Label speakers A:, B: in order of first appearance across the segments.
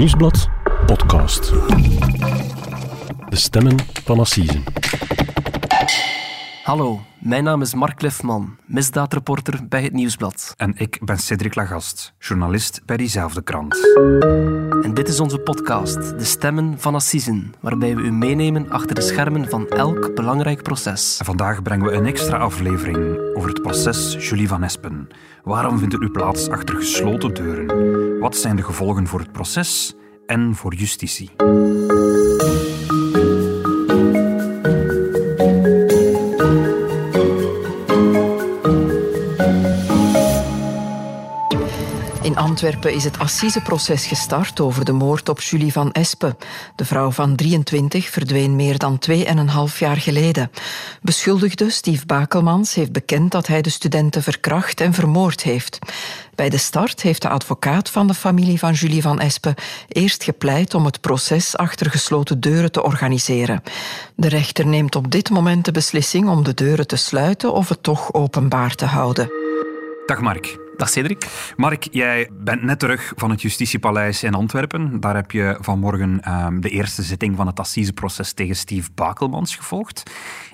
A: Nieuwsblad podcast. De stemmen van Assisen.
B: Hallo, mijn naam is Mark Lifman, misdaadreporter bij het Nieuwsblad.
C: En ik ben Cedric Lagast, journalist bij diezelfde krant.
B: En dit is onze podcast, De Stemmen van Assisen, waarbij we u meenemen achter de schermen van elk belangrijk proces.
C: En vandaag brengen we een extra aflevering over het proces Julie van Espen. Waarom vindt het nu plaats achter gesloten deuren? Wat zijn de gevolgen voor het proces en voor justitie?
D: Antwerpen is het assiseproces gestart over de moord op Julie van Espen. De vrouw van 23 verdween meer dan 2,5 jaar geleden. Beschuldigde Steve Bakelmans heeft bekend dat hij de studenten verkracht en vermoord heeft. Bij de start heeft de advocaat van de familie van Julie van Espen eerst gepleit om het proces achter gesloten deuren te organiseren. De rechter neemt op dit moment de beslissing om de deuren te sluiten of het toch openbaar te houden.
C: Dag Mark.
B: Dag Cedric.
C: Mark, jij bent net terug van het Justitiepaleis in Antwerpen. Daar heb je vanmorgen um, de eerste zitting van het assiseproces tegen Steve Bakelmans gevolgd.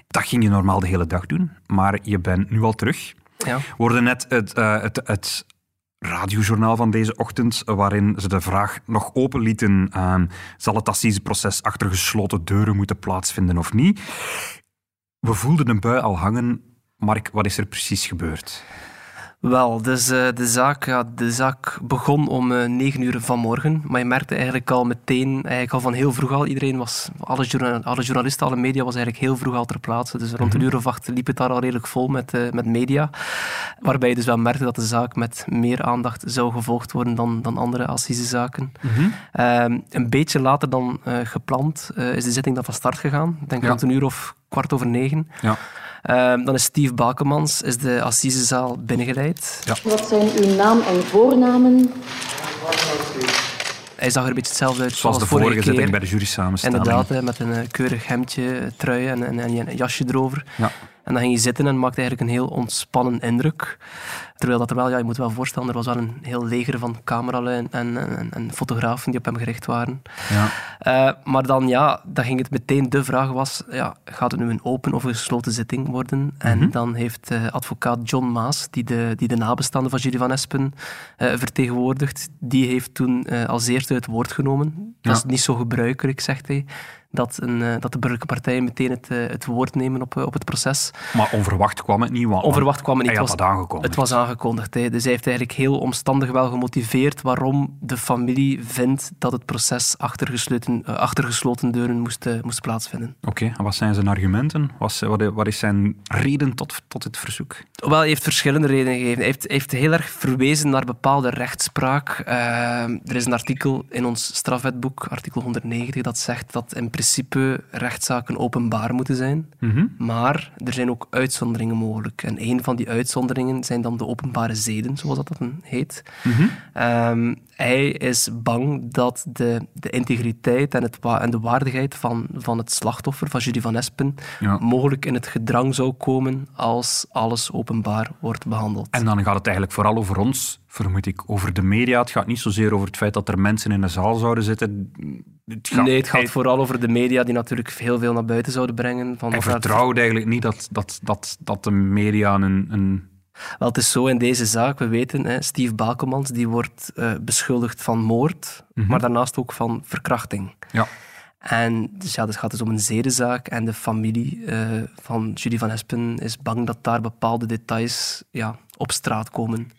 C: Dat ging je normaal de hele dag doen, maar je bent nu al terug.
B: Ja.
C: We hoorden net het, uh, het, het radiojournaal van deze ochtend, waarin ze de vraag nog open lieten: uh, zal het assiseproces achter gesloten deuren moeten plaatsvinden of niet? We voelden een bui al hangen. Mark, wat is er precies gebeurd?
B: Wel, dus uh, de, zaak, ja, de zaak begon om uh, 9 uur vanmorgen. Maar je merkte eigenlijk al meteen, eigenlijk al van heel vroeg al, iedereen was, alle, journal, alle journalisten, alle media was eigenlijk heel vroeg al ter plaatse. Dus rond een uur of acht liep het daar al redelijk vol met, uh, met media. Waarbij je dus wel merkte dat de zaak met meer aandacht zou gevolgd worden dan, dan andere assisezaken. Mm -hmm. een beetje later dan gepland is de zitting dan van start gegaan. Ik denk ja. rond een uur of kwart over negen.
C: Ja.
B: Uh, dan is Steve Bakemans is de assisezaal binnengeleid.
E: Ja. Wat zijn uw naam en voornamen?
B: Hij zag er een beetje hetzelfde uit
C: zoals de vorige, vorige zitting bij de jury samenstelling.
B: Inderdaad, met een uh, keurig hemdje, trui en, en, en, een jasje erover.
C: Ja.
B: En dan ging je zitten en maakte eigenlijk een heel ontspannen indruk. Terwijl dat er wel, ja, je moet wel voorstellen, er was wel een heel leger van cameralui en, en, en fotografen die op hem gericht waren.
C: Ja.
B: Uh, maar dan, ja, dan ging het meteen, de vraag was, ja, gaat het nu een open of een gesloten zitting worden? Mm -hmm. En dan heeft uh, advocaat John Maas, die de, die de nabestaanden van Julie van Espen uh, vertegenwoordigt, die heeft toen als eerste het woord genomen. Dat ja. is niet zo gebruikelijk, zegt hij dat, een, uh, dat de burgerlijke partijen meteen het, uh, het woord nemen op, uh, op het proces.
C: Maar onverwacht kwam het niet? Want
B: onverwacht kwam het niet.
C: Het aangekondigd.
B: Het was aangekondigd. Hè. Dus hij heeft eigenlijk heel omstandig wel gemotiveerd waarom de familie vindt dat het proces achter gesloten, achter gesloten deuren moest, moest plaatsvinden.
C: Oké, okay. en wat zijn zijn argumenten? Wat, wat is zijn reden tot, tot dit verzoek?
B: Wel, hij heeft verschillende redenen gegeven. Hij heeft, hij heeft heel erg verwezen naar bepaalde rechtspraak. er is een artikel in ons strafwetboek, artikel 190, dat zegt dat in principe rechtszaken openbaar moeten zijn.
C: Mm -hmm.
B: Maar er zijn ook uitzonderingen mogelijk. En een van die uitzonderingen zijn dan de openbare zeden, zoals dat dan heet.
C: Mm -hmm.
B: um, hij is bang dat de, de integriteit en, het, en de waardigheid van, van het slachtoffer, van Julie van Espen,
C: ja.
B: mogelijk in het gedrang zou komen als alles openbaar wordt behandeld.
C: En dan gaat het eigenlijk vooral over ons, vermoed ik, over de media. Het gaat niet zozeer over het feit dat er mensen in de zaal zouden zitten.
B: Het gaat, nee, het gaat vooral over de media die natuurlijk heel veel naar buiten zouden brengen. Van
C: hij vertrouwt eigenlijk niet dat, dat, dat, dat de media een, een
B: wel, het is zo in deze zaak, we weten, hè, Steve Bakelmans die wordt uh, beschuldigd van moord,
C: Mhm.
B: mm -hmm. maar daarnaast ook van verkrachting.
C: Ja.
B: En dus ja, het gaat dus om een zedenzaak en de familie uh, van Julie van Espen is bang dat daar bepaalde details ja, op straat komen.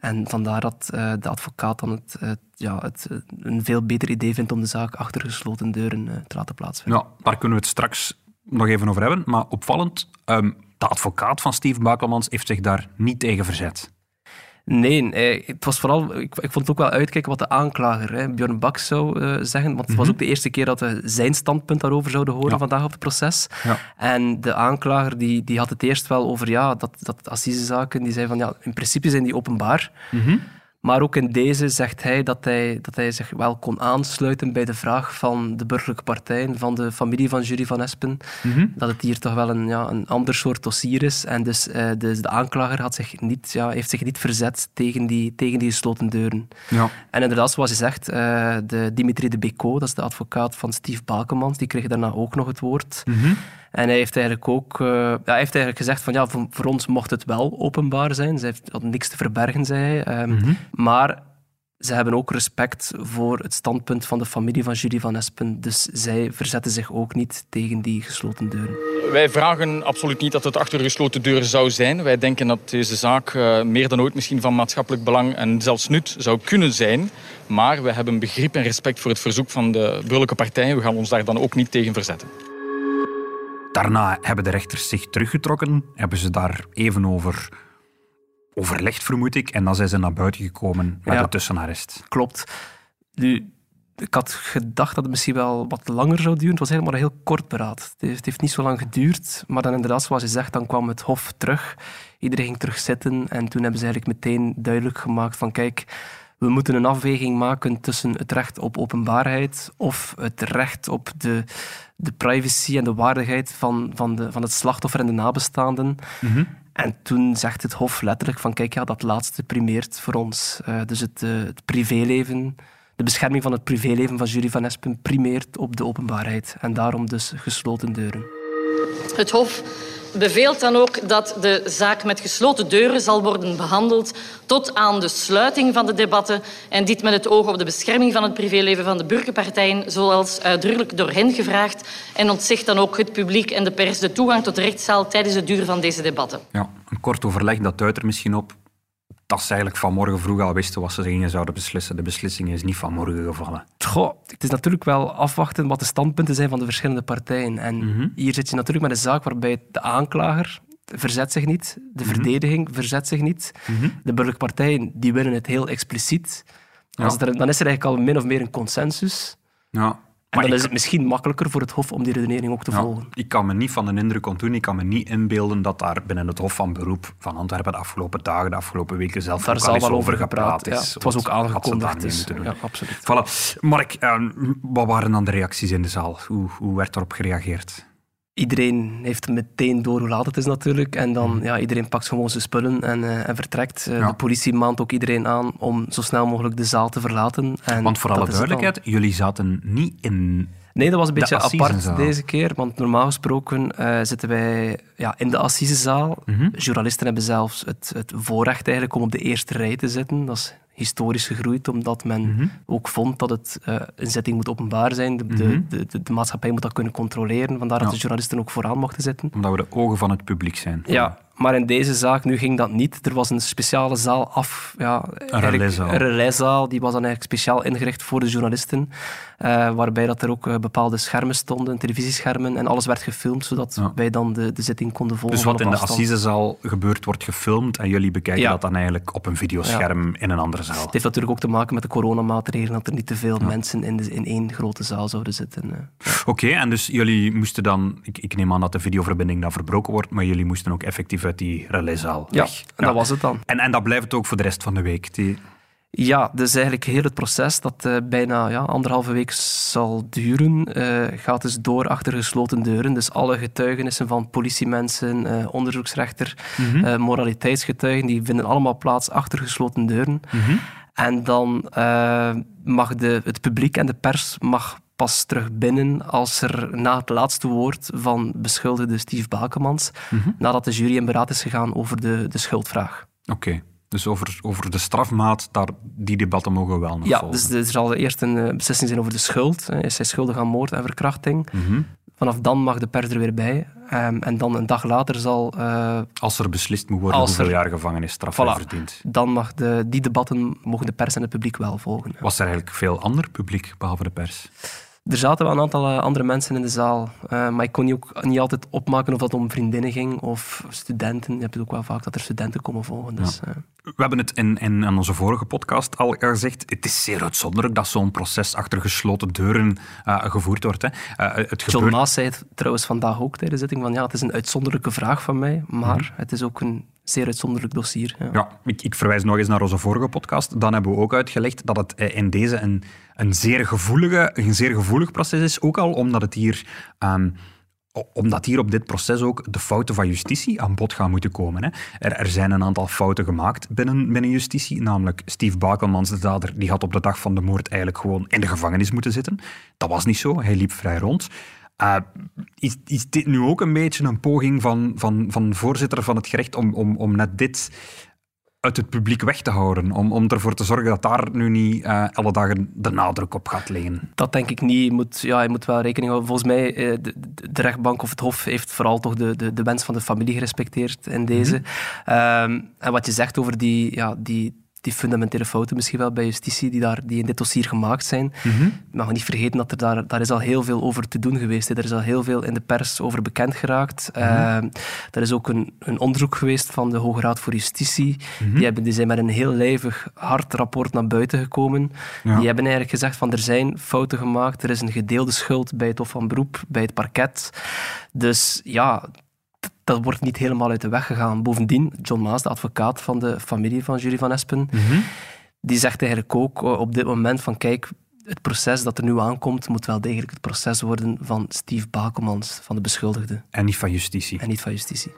B: En vandaar dat uh, de advocaat dan het, ja, het een veel beter idee vindt om de zaak achter gesloten deuren te laten plaatsvinden.
C: Ja, daar kunnen we het straks nog even over hebben. Maar opvallend, um, de advocaat van Steve Bakelmans heeft zich daar niet tegen verzet.
B: Nee, eh, het was vooral, ik, ik, vond het ook wel uitkijken wat de aanklager, hè, Björn Bak, zou uh, zeggen. Want het
C: Mhm.
B: was ook de eerste keer dat we zijn standpunt daarover zouden horen
C: Ja.
B: vandaag op het proces.
C: Ja.
B: En de aanklager die, die had het eerst wel over ja, dat, dat assisezaken, die zei van ja, in principe zijn die openbaar.
C: Mhm.
B: Maar ook in deze zegt hij dat, hij dat hij zich wel kon aansluiten bij de vraag van de burgerlijke partijen, van de familie van Jury van Espen,
C: Mhm.
B: dat het hier toch wel een, ja, een ander soort dossier is. En dus eh, de, de aanklager had zich niet, ja, heeft zich niet verzet tegen die, tegen die gesloten deuren.
C: Ja.
B: En inderdaad, zoals je zegt, eh, de Dimitri de Bécaud, dat is de advocaat van Steve Bakemans, die kreeg daarna ook nog het woord.
C: Mhm.
B: En hij heeft eigenlijk ook eh, ja, hij heeft eigenlijk gezegd van ja, voor, voor ons mocht het wel openbaar zijn. Ze heeft had niks te verbergen, zei hij. Ehm,
C: Mhm.
B: Maar ze hebben ook respect voor het standpunt van de familie van Julie van Espen. Dus zij verzetten zich ook niet tegen die gesloten deuren.
F: Wij vragen absoluut niet dat het achter gesloten deuren zou zijn. Wij denken dat deze zaak eh, meer dan ooit misschien van maatschappelijk belang en zelfs nut zou kunnen zijn. Maar we hebben begrip en respect voor het verzoek van de burgerlijke partijen. We gaan ons daar dan ook niet tegen verzetten.
C: Daarna hebben de rechters zich teruggetrokken, hebben ze daar even over overlegd, vermoed ik, en dan zijn ze naar buiten gekomen met
B: Ja.
C: een tussenarrest.
B: Klopt. Nu, ik had gedacht dat het misschien wel wat langer zou duren. Het was helemaal een heel kort beraad. Het heeft, het heeft niet zo lang geduurd. Maar dan inderdaad, zoals je zegt, dan kwam het hof terug. Iedereen ging terug zitten. En toen hebben ze eigenlijk meteen duidelijk gemaakt van kijk, we moeten een afweging maken tussen het recht op openbaarheid of het recht op de, de privacy en de waardigheid van, van, de, van het slachtoffer en de nabestaanden. En toen zegt het Hof letterlijk van kijk, ja, dat laatste primeert voor ons. Eh, dus het, eh, het privéleven, de bescherming van het privéleven van Jury van Espen primeert op de openbaarheid. En daarom dus gesloten deuren.
G: Het Hof beveelt dan ook dat de zaak met gesloten deuren zal worden behandeld tot aan de sluiting van de debatten en dit met het oog op de bescherming van het privéleven van de burgerpartijen, zoals uitdrukkelijk door hen gevraagd, en ontzegt dan ook het publiek en de pers de toegang tot de rechtszaal tijdens de duur van deze debatten.
C: Ja, een kort overleg, dat duidt er misschien op dat ze eigenlijk vanmorgen vroeg al wisten wat ze gingen zouden beslissen. De beslissing is niet vanmorgen gevallen.
B: Goh, het is natuurlijk wel afwachten wat de standpunten zijn van de verschillende partijen. En hier zit je natuurlijk met een zaak waarbij de aanklager verzet zich niet, de verdediging verzet zich niet. De burgerlijke partijen die willen het heel expliciet. Als er, dan is er eigenlijk al min of meer een consensus.
C: Ja,
B: En
C: maar
B: dan is het misschien makkelijker voor het Hof om die redenering ook te
C: ja,
B: volgen.
C: ik kan me niet van een indruk ontdoen. Ik kan me niet inbeelden dat daar binnen het Hof van Beroep van Antwerpen de afgelopen dagen, de afgelopen weken zelf
B: Daar zal wel
C: over
B: gepraat. Ja,
C: is.
B: het was ook aangekondigd.
C: daarmee
B: Dus,
C: moeten doen.
B: ja, absoluut.
C: Voilà. Mark, eh, wat waren dan de reacties in de zaal? Hoe, hoe werd erop gereageerd?
B: Iedereen heeft meteen door hoe laat het is natuurlijk. En dan,
C: Mhm.
B: ja, iedereen pakt gewoon zijn spullen en, eh, en vertrekt. Eh,
C: Ja.
B: De politie maant ook iedereen aan om zo snel mogelijk de zaal te verlaten. En
C: Want voor alle duidelijkheid, jullie zaten niet in...
B: Nee, dat was een beetje apart deze keer. Want normaal gesproken eh, zitten wij ja, in de assisezaal.
C: Mhm.
B: Journalisten hebben zelfs het, het voorrecht eigenlijk om op de eerste rij te zitten. Dat is historisch gegroeid, omdat men
C: Mhm.
B: ook vond dat het, eh, een zitting moet openbaar zijn. De,
C: Mhm.
B: de, de, de maatschappij moet dat kunnen controleren. Vandaar dat
C: Ja.
B: de journalisten ook vooraan mochten zitten.
C: Omdat we de ogen van het publiek zijn.
B: Ja, maar in deze zaak, nu ging dat niet. Er was een speciale zaal af. Ja, eigenlijk
C: relaiszaal.
B: Een relaiszaal, die was dan eigenlijk speciaal ingericht voor de journalisten. eh, waarbij dat er ook eh, bepaalde schermen stonden, televisieschermen, en alles werd gefilmd, zodat
C: Ja.
B: wij dan de, de zitting konden volgen.
C: Dus wat in de assisezaal gebeurt, wordt gefilmd en jullie bekijken
B: Ja.
C: dat dan eigenlijk op een videoscherm in een andere zaal.
B: Het heeft natuurlijk ook te maken met de coronamaatregelen, dat er niet te veel mensen in, de, in één grote zaal zouden zitten. eh.
C: Oké, en dus jullie moesten dan... Ik, ik neem aan dat de videoverbinding dan verbroken wordt, maar jullie moesten ook effectief uit die relaiszaal
B: Ja,
C: weg.
B: en dat was het dan.
C: En, en dat blijft het ook voor de rest van de week. Die,
B: Ja, dus eigenlijk heel het proces dat eh, bijna ja, anderhalve week zal duren, eh, gaat dus door achter gesloten deuren. Dus alle getuigenissen van politiemensen, eh, onderzoeksrechter, eh, moraliteitsgetuigen, die vinden allemaal plaats achter gesloten deuren. En dan mag de, het publiek en de pers mag pas terug binnen als er na het laatste woord van beschuldigde Steve Bakemans, nadat de jury in beraad is gegaan over de, de schuldvraag.
C: Oké, dus over, over de strafmaat, daar, die debatten mogen we wel nog
B: Ja,
C: volgen.
B: dus er zal eerst een eh, beslissing zijn over de schuld. Eh, Is hij schuldig aan moord en verkrachting?
C: Mhm.
B: Vanaf dan mag de pers er weer bij. Ehm, en dan een dag later zal... eh,
C: Als er beslist moet worden hoeveel
B: er-
C: jaar gevangenisstraf hij
B: Voilà.
C: verdient.
B: dan mag de, die debatten mogen de pers en het publiek wel volgen.
C: Was er eigenlijk veel ander publiek, behalve de pers?
B: Er zaten wel een aantal eh, andere mensen in de zaal. eh, maar ik kon niet, ook, niet altijd opmaken of dat om vriendinnen ging of studenten. Je hebt het ook wel vaak dat er studenten komen volgen. Dus, eh,
C: We hebben het in, in, in onze vorige podcast al gezegd. Het is zeer uitzonderlijk dat zo'n proces achter gesloten deuren gevoerd wordt. Hè. Het
B: John
C: gebeurt...
B: Maas zei het trouwens vandaag ook tijdens de zitting van ja, het is een uitzonderlijke vraag van mij, maar
C: Mhm.
B: het is ook een zeer uitzonderlijk dossier. Ja,
C: ik, ik, verwijs nog eens naar onze vorige podcast. Dan hebben we ook uitgelegd dat het eh, in deze een, een, zeer, gevoelige, een zeer gevoelig proces is. Ook al omdat het hier... Um, omdat hier op dit proces ook de fouten van justitie aan bod gaan moeten komen. Hè. Er, er, zijn een aantal fouten gemaakt binnen, binnen justitie. Namelijk Steve Bakelmans, de dader, die had op de dag van de moord eigenlijk gewoon in de gevangenis moeten zitten. Dat was niet zo. Hij liep vrij rond. Uh, is, is, dit nu ook een beetje een poging van, van, van voorzitter van het gerecht om, om, om net dit uit het publiek weg te houden. Om, om ervoor te zorgen dat daar nu niet uh, alle dagen de nadruk op gaat liggen.
B: Dat denk ik niet. Je moet, ja, je moet wel rekening houden. Volgens mij, uh, de, de, rechtbank of het hof heeft vooral toch de, de, de wens van de familie gerespecteerd in deze. Mm -hmm. um, en wat je zegt over die, ja, die die fundamentele fouten misschien wel bij justitie die, daar, die in dit dossier gemaakt zijn. Mm -hmm. mag niet vergeten dat er daar, daar is al heel veel over te doen geweest. Er is al heel veel in de pers over bekend geraakt. Mm -hmm. uh, er is ook een, een, onderzoek geweest van de Hoge Raad voor Justitie. Mm -hmm. die, hebben, die zijn met een heel lijvig, hard rapport naar buiten gekomen. Ja. Die hebben eigenlijk gezegd van er zijn fouten gemaakt. Er is een gedeelde schuld bij het Hof van Beroep, bij het parket. Dus ja, dat wordt niet helemaal uit de weg gegaan. Bovendien, John Maas, de advocaat van de familie van Julie van Espen, mm -hmm. die zegt eigenlijk ook op dit moment van kijk, het proces dat er nu aankomt moet wel degelijk het proces worden van Steve Bakelmans, van de beschuldigde.
C: En niet van justitie.
B: En niet van justitie.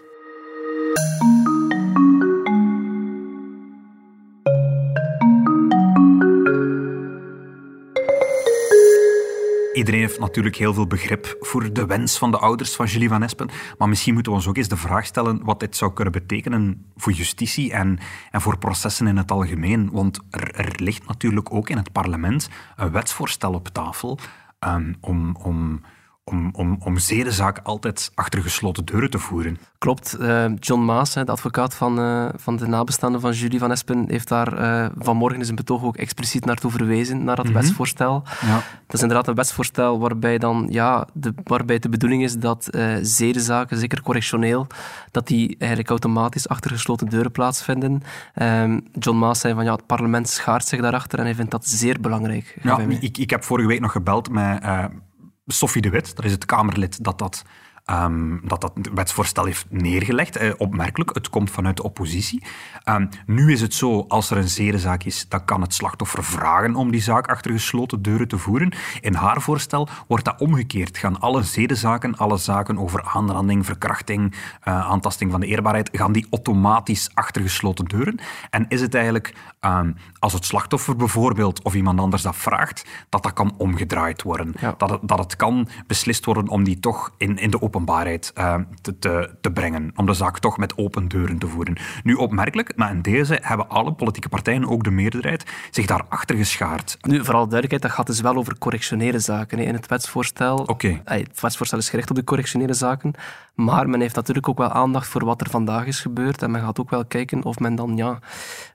C: Iedereen heeft natuurlijk heel veel begrip voor de wens van de ouders van Julie van Espen. Maar misschien moeten we ons ook eens de vraag stellen wat dit zou kunnen betekenen voor justitie en, en voor processen in het algemeen. Want er, ligt natuurlijk ook in het parlement een wetsvoorstel op tafel um, om, om om, om, om zedenzaak altijd achter gesloten deuren te voeren.
B: Klopt. Uh, John Maas, de advocaat van, uh, van de nabestaanden van Julie van Espen, heeft daar uh, vanmorgen in zijn betoog ook expliciet naartoe verwezen, naar dat mm -hmm. wetsvoorstel. Ja. Dat is inderdaad een wetsvoorstel waarbij, dan, ja, de, waarbij de bedoeling is dat zedenzaken, zeker correctioneel, dat die eigenlijk automatisch achter gesloten deuren plaatsvinden. Um, John Maas zei van ja, het parlement schaart zich daarachter en hij vindt dat zeer belangrijk.
C: Ja, ik, ik heb vorige week nog gebeld met Sophie de Wit, dat is het Kamerlid dat dat Um, dat dat wetsvoorstel heeft neergelegd. Eh, opmerkelijk, het komt vanuit de oppositie. Um, nu is het zo, als er een zedenzaak is, dan kan het slachtoffer vragen om die zaak achter gesloten deuren te voeren. In haar voorstel wordt dat omgekeerd. Gaan alle zedenzaken, alle zaken over aanranding, verkrachting, uh, aantasting van de eerbaarheid, gaan die automatisch achter gesloten deuren? En is het eigenlijk, um, als het slachtoffer bijvoorbeeld of iemand anders dat vraagt, dat dat kan omgedraaid worden? Ja. Dat, het, dat het kan beslist worden om die toch in, in de openbaarheid uh, te, te, te, brengen. Om de zaak toch met open deuren te voeren. Nu, opmerkelijk, maar in deze hebben alle politieke partijen, ook de meerderheid, zich daarachter geschaard.
B: Nu, vooral duidelijkheid, dat gaat dus wel over correctionele zaken. Hè. In het wetsvoorstel...
C: Okay.
B: Het wetsvoorstel is gericht op de correctionele zaken. Maar men heeft natuurlijk ook wel aandacht voor wat er vandaag is gebeurd. En men gaat ook wel kijken of men dan, ja...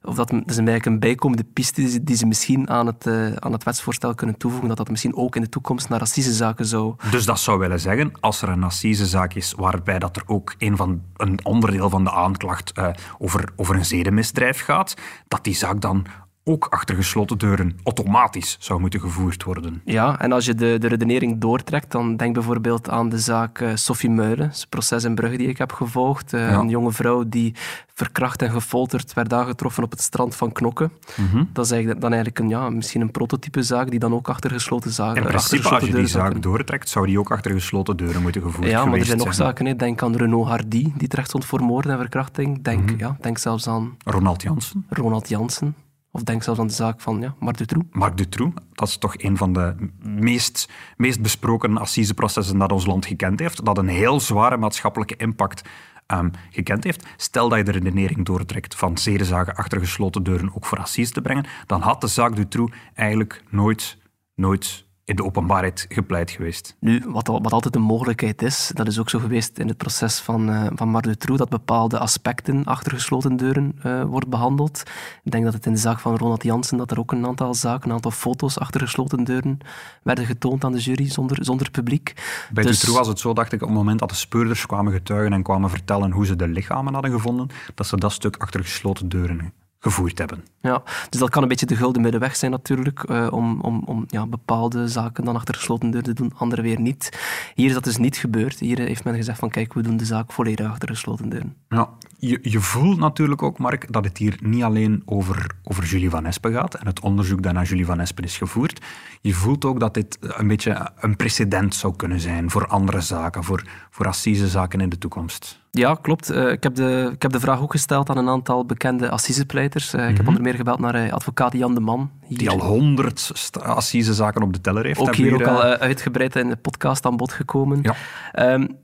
B: Of dat, is eigenlijk een bijkomende piste die ze, misschien aan het, uh, aan het wetsvoorstel kunnen toevoegen. Dat dat misschien ook in de toekomst naar racistische zou...
C: Dus dat zou willen zeggen, als er een zaak is, waarbij dat er ook een, van, een onderdeel van de aanklacht uh, over, over een zedenmisdrijf gaat, dat die zaak dan ook achter gesloten deuren automatisch zou moeten gevoerd worden.
B: Ja, en als je de, de redenering doortrekt, dan denk bijvoorbeeld aan de zaak uh, Sophie Meulen, het proces in Brugge die ik heb gevolgd. Uh, ja. Een jonge vrouw die verkracht en gefolterd werd aangetroffen op het strand van Knokke. Mm -hmm. Dat is eigenlijk dan eigenlijk een, ja, misschien een prototype zaak die dan ook achter gesloten zaken...
C: In principe, als je die zaak doortrekt, zou die ook achter gesloten deuren moeten gevoerd
B: Ja, maar er zijn
C: nog
B: zaken. Hè. Denk aan Renaud Hardy, die terecht stond voor moord en verkrachting. Denk, mm -hmm. ja, denk zelfs aan...
C: Ronald Jansen.
B: Ronald Jansen. Of denk zelfs aan de zaak van ja, Marc Dutroux.
C: Marc Dutroux, dat is toch een van de meest, meest besproken assiseprocessen dat ons land gekend heeft. Dat een heel zware maatschappelijke impact um, gekend heeft. Stel dat je de redenering doortrekt van zedenzaken achter gesloten deuren ook voor assise te brengen, dan had de zaak Dutroux eigenlijk nooit, nooit in de openbaarheid gepleit geweest.
B: Nu, wat, wat altijd een mogelijkheid is, dat is ook zo geweest in het proces van, uh, van Mar Dutroux, dat bepaalde aspecten achter gesloten deuren uh, wordt behandeld. Ik denk dat het in de zaak van Ronald Jansen, dat er ook een aantal zaken, een aantal foto's achter gesloten deuren werden getoond aan de jury zonder, zonder publiek.
C: Bij dus... Dutroux was het zo, dacht ik, op het moment dat de speurders kwamen getuigen en kwamen vertellen hoe ze de lichamen hadden gevonden, dat ze dat stuk achter gesloten deuren gevoerd hebben.
B: Ja, dus dat kan een beetje de gulden middenweg zijn natuurlijk, uh, om, om, om ja, bepaalde zaken dan achter gesloten deuren te doen, andere weer niet. Hier is dat dus niet gebeurd. Hier heeft men gezegd van kijk, we doen de zaak volledig achter gesloten deuren.
C: Ja, je, je voelt natuurlijk ook, Mark, dat het hier niet alleen over, over Julie Van Espen gaat en het onderzoek dat naar Julie Van Espen is gevoerd. Je voelt ook dat dit een beetje een precedent zou kunnen zijn voor andere zaken, voor, voor assisezaken in de toekomst.
B: Ja, klopt. Uh, ik, heb de, ik heb de vraag ook gesteld aan een aantal bekende assisepleiters. Uh, Ik heb mhm. onder meer gebeld naar uh, advocaat Jan de Man.
C: Hier. Die al honderd assisezaken op de teller heeft.
B: Ook hier, ook al uitgebreid in de podcast aan bod gekomen. Ja. Um,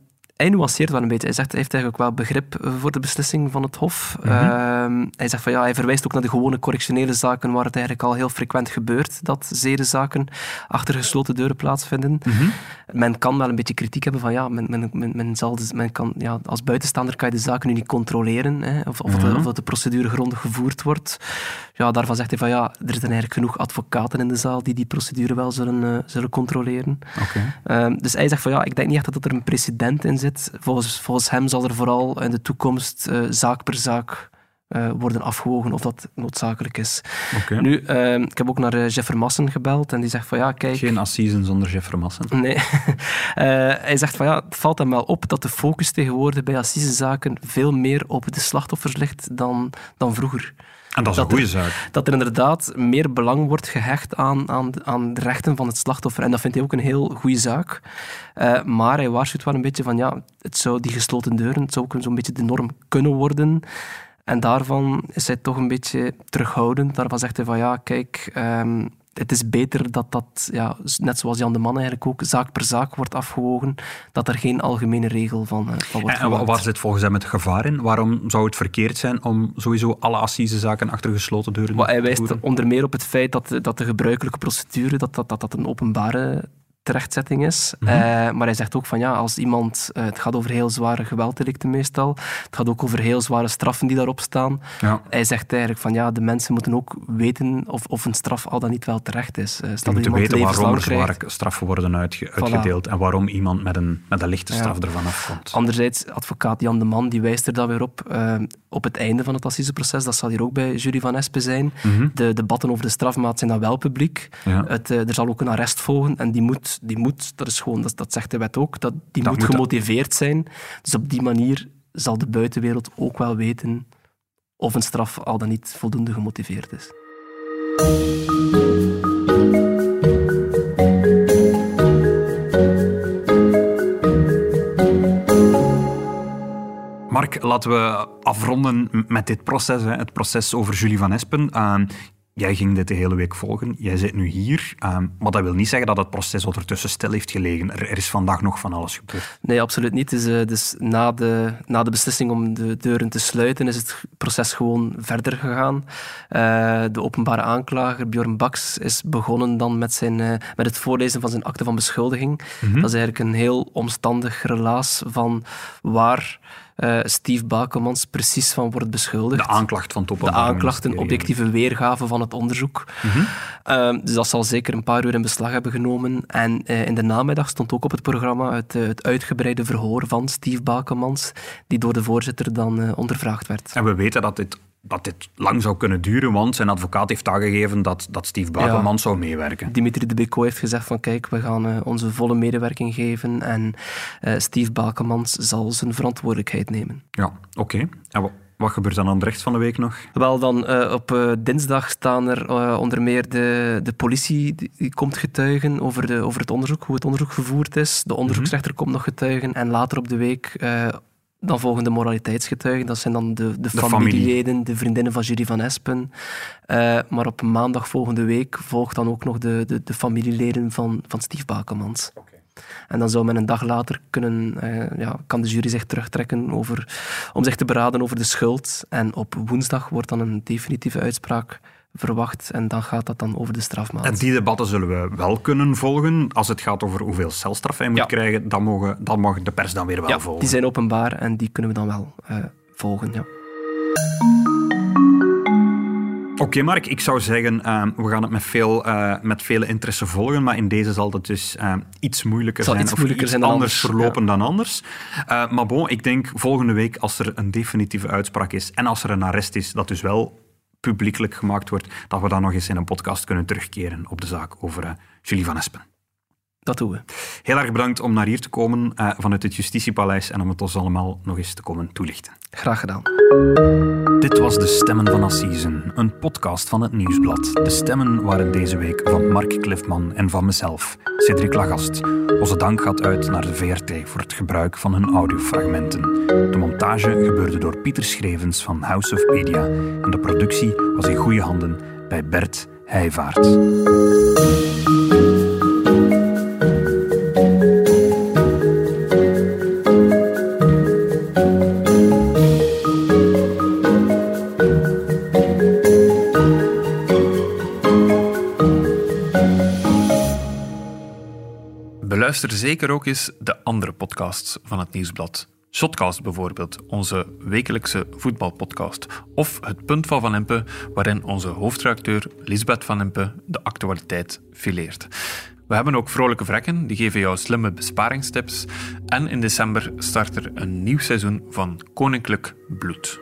B: hij nuanceert wel een beetje. Hij zegt hij heeft eigenlijk wel begrip voor de beslissing van het Hof. Mhm. Ehm, hij zegt van ja, hij verwijst ook naar de gewone correctionele zaken waar het eigenlijk al heel frequent gebeurt dat zedenzaken achter gesloten deuren plaatsvinden. Mhm. Men kan wel een beetje kritiek hebben van ja, men, men, men, men zal dus, men kan, ja, als buitenstaander kan je de zaken nu niet controleren hè, of, of, de, mhm. of, dat de procedure grondig gevoerd wordt. Ja, daarvan zegt hij van ja, er zijn eigenlijk genoeg advocaten in de zaal die die procedure wel zullen, uh, zullen controleren. Okay. Ehm, dus hij zegt van ja, ik denk niet echt dat er een precedent in zit. Volgens, volgens hem zal er vooral in de toekomst uh, zaak per zaak uh, worden afgewogen of dat noodzakelijk is. Okay. Nu, uh, ik heb ook naar uh, Jeff Vermassen gebeld en die zegt van ja, kijk...
C: Geen assisen zonder Jeff Vermassen.
B: Nee. hij zegt van ja, het valt hem wel op dat de focus tegenwoordig bij assisezaken veel meer op de slachtoffers ligt dan, dan vroeger.
C: En dat is een goede zaak.
B: Dat er inderdaad meer belang wordt gehecht aan, aan, aan de rechten van het slachtoffer. En dat vindt hij ook een heel goede zaak. Uh, maar hij waarschuwt wel een beetje van, ja, het zou die gesloten deuren, het zou ook zo'n beetje de norm kunnen worden. En daarvan is hij toch een beetje terughoudend. Daarvan zegt hij van, ja, kijk, um, het is beter dat dat, ja, net zoals Jan de Man eigenlijk ook, zaak per zaak wordt afgewogen, dat er geen algemene regel van, uh, van wordt
C: En, waar zit volgens hem het gevaar in? Waarom zou het verkeerd zijn om sowieso alle assisezaken achter gesloten deuren
B: te Hij wijst onder meer op het feit dat, dat de gebruikelijke procedure dat, dat, dat, dat een openbare terechtzetting is. Mhm. Eh, maar hij zegt ook van ja, als iemand, uh, het gaat over heel zware gewelddelicten meestal, het gaat ook over heel zware straffen die daarop staan. Ja. Hij zegt eigenlijk van ja, de mensen moeten ook weten of, of een straf al dan niet wel terecht is.
C: Uh, stel moeten weten waarom er zware straffen worden uitgedeeld en waarom iemand met een, met een lichte straf ervan afkomt.
B: Anderzijds, advocaat Jan de Man, die wijst er dan weer op, op het einde van het assiseproces, dat zal hier ook bij jury van Espen zijn, mhm. de debatten over de strafmaat zijn dan wel publiek. Ja. Het, er zal ook een arrest volgen en die moet die moet, dat is gewoon, dat, dat zegt de wet ook, dat, die moet, gemotiveerd zijn. Dus op die manier zal de buitenwereld ook wel weten of een straf al dan niet voldoende gemotiveerd is.
C: Mark, laten we afronden met dit proces, het proces over Julie van Espen. Ehm, Jij ging dit de hele week volgen. Jij zit nu hier. Um, maar dat wil niet zeggen dat het proces ondertussen stil heeft gelegen. Er, is vandaag nog van alles gebeurd.
B: Nee, absoluut niet. Dus, uh, dus na, de, na de beslissing om de deuren te sluiten, is het proces gewoon verder gegaan. Uh, de openbare aanklager, Bjorn Baks, is begonnen dan met, zijn, uh, met het voorlezen van zijn akte van beschuldiging. Mm Dat is eigenlijk een heel omstandig relaas van waar uh, Steve Bakelmans precies van wordt beschuldigd.
C: De aanklacht van het
B: De aanklacht, een objectieve weergave van het onderzoek. Mm dus dat zal zeker een paar uur in beslag hebben genomen. En uh, in de namiddag stond ook op het programma het, uh, het uitgebreide verhoor van Steve Bakelmans, die door de voorzitter dan ondervraagd werd.
C: En we weten dat dit dat dit lang zou kunnen duren, want zijn advocaat heeft aangegeven dat, dat Steve Bakelmans zou meewerken.
B: Dimitri de Beco heeft gezegd van kijk, we gaan uh, onze volle medewerking geven en uh, Steve Bakelmans zal zijn verantwoordelijkheid nemen.
C: Ja, oké. Okay. En wat gebeurt dan aan de rest van de week nog?
B: Wel, dan uh, op dinsdag staan er onder meer de, de politie die, die, komt getuigen over, de, over het onderzoek, hoe het onderzoek gevoerd is. De onderzoeksrechter mm -hmm. komt nog getuigen en later op de week dan volgen de moraliteitsgetuigen, dat zijn dan de, de, familieleden, de vriendinnen van Jury van Espen. Uh, maar op maandag volgende week volgt dan ook nog de, de, de familieleden van, van Steve Bakelmans. Okay. En dan zou men een dag later kunnen, uh, ja, kan de jury zich terugtrekken over, om zich te beraden over de schuld. En op woensdag wordt dan een definitieve uitspraak verwacht. En dan gaat dat dan over de strafmaat.
C: En die debatten zullen we wel kunnen volgen. Als het gaat over hoeveel celstraf hij moet krijgen, dan, mogen, dan mag de pers dan weer wel
B: ja,
C: volgen.
B: die zijn openbaar en die kunnen we dan wel uh, volgen, ja.
C: Oké, okay, Mark, ik zou zeggen, uh, we gaan het met, veel, uh, met vele interesse volgen, maar in deze zal het dus uh, iets moeilijker
B: zal
C: zijn.
B: Iets moeilijker
C: of
B: iets
C: zijn
B: anders,
C: verlopen ja. dan anders. maar bon, ik denk volgende week, als er een definitieve uitspraak is en als er een arrest is, dat dus wel publiekelijk gemaakt wordt, dat we dan nog eens in een podcast kunnen terugkeren op de zaak over uh, Julie van Espen.
B: Dat doen we.
C: Heel erg bedankt om naar hier te komen uh, vanuit het Justitiepaleis en om het ons allemaal nog eens te komen toelichten.
B: Graag gedaan.
C: Dit was De Stemmen van Assisen, een podcast van het Nieuwsblad. De stemmen waren deze week van Mark Cliffman en van mezelf, Cedric Lagast. Onze dank gaat uit naar de VRT voor het gebruik van hun audiofragmenten. De montage gebeurde door Pieter Schrevens van House of Media en de productie was in goede handen bij Bert Heijvaart.
H: Luister zeker ook eens de andere podcasts van het Nieuwsblad. Shotcast bijvoorbeeld, onze wekelijkse voetbalpodcast. Of Het Punt van Van Impe, waarin onze hoofdredacteur Lisbeth Van Impe de actualiteit fileert. We hebben ook vrolijke vrekken, die geven jou slimme besparingstips. En in december start er een nieuw seizoen van Koninklijk Bloed.